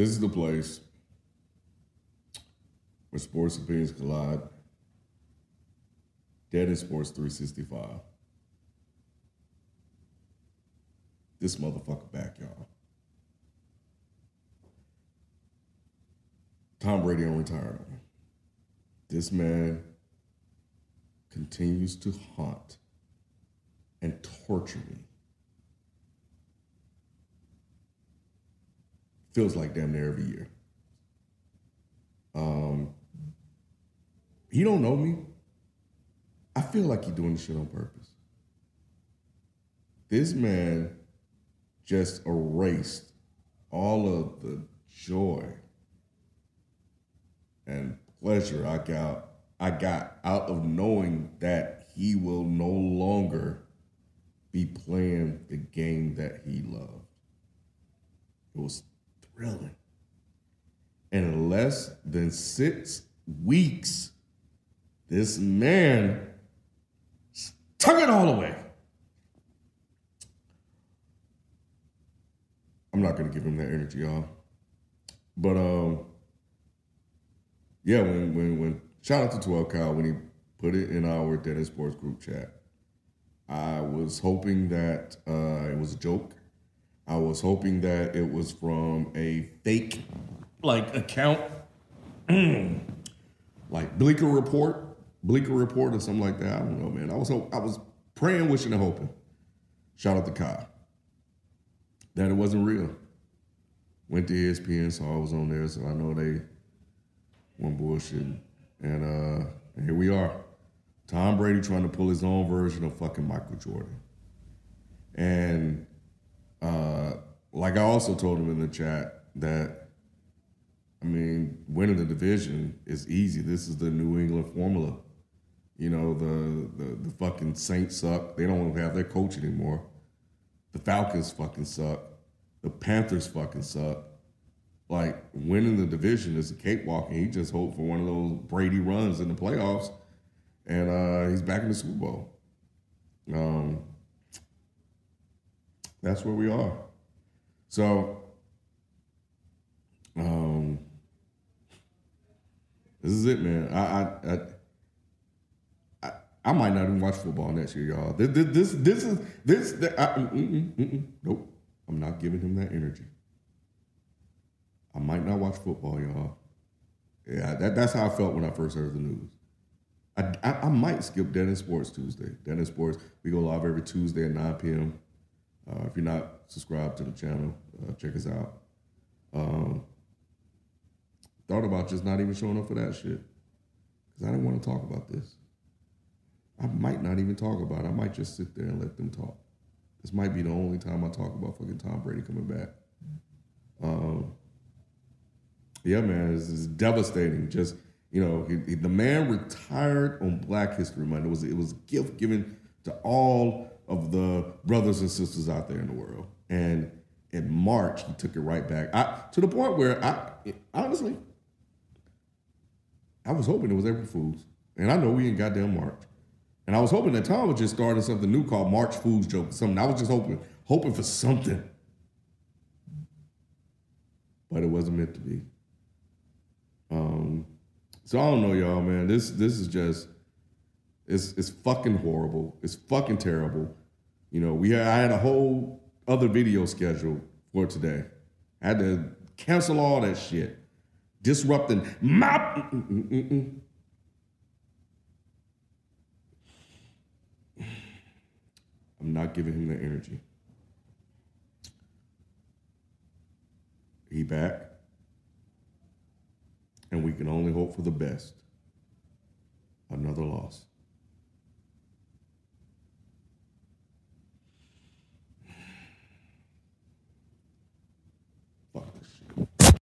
This is the place where sports opinions collide. Dead in Sports 365. This motherfucker back, y'all. Tom Brady on retirement. This man continues to haunt and torture me. Feels like damn near every year. Um, he don't know me. I feel like he doing this shit on purpose. This man just erased all of the joy and pleasure I got I got out of knowing that he will no longer be playing the game that he loved. It was And in less than six weeks, this man took it all away. I'm not gonna give him that energy, y'all. But um, yeah, when when when shout out to 12 Kyle when he put it in our Dead Sports group chat. I was hoping that uh, it was a joke. I was hoping that it was from a fake like account, like Bleaker Report, Bleaker Report, or something like that. I don't know, man. I was I was praying, wishing, and hoping. Shout out to Kyle that it wasn't real. Went to ESPN, so I was on there, so I know they went bullshit. And uh, and here we are. Tom Brady trying to pull his own version of fucking Michael Jordan. And uh, like I also told him in the chat that I mean, winning the division is easy. This is the New England formula. You know, the the, the fucking Saints suck. They don't have their coach anymore. The Falcons fucking suck. The Panthers fucking suck. Like winning the division is a cakewalk, and he just hoped for one of those Brady runs in the playoffs, and uh, he's back in the Super Bowl. Um, that's where we are. So, um, this is it, man. I, I, I I, might not even watch football next year, y'all. This, this, this is this. this I, mm, mm, mm, mm. Nope, I'm not giving him that energy. I might not watch football, y'all. Yeah, that, that's how I felt when I first heard the news. I, I, I might skip Dennis Sports Tuesday. Dennis Sports, we go live every Tuesday at 9 p.m. Uh, if you're not subscribed to the channel, uh, check us out. Um, thought about just not even showing up for that shit because I didn't want to talk about this. I might not even talk about it. I might just sit there and let them talk. This might be the only time I talk about fucking Tom Brady coming back. Um, yeah, man, it's, it's devastating. Just you know, he, he- the man retired on Black History Month. It was it was a gift given to all of the brothers and sisters out there in the world. And in March, he took it right back. I, to the point where I honestly, I was hoping it was April Fools, and I know we ain't goddamn March. And I was hoping that Tom was just starting something new called March Fools joke something. I was just hoping, hoping for something. But it wasn't meant to be. Um, so I don't know, y'all, man. This this is just it's it's fucking horrible. It's fucking terrible. You know, we I had a whole other video scheduled for today. I had to cancel all that shit, disrupting my. mm, mm, mm, mm. I'm not giving him the energy. He back. and we can only hope for the best. Another loss.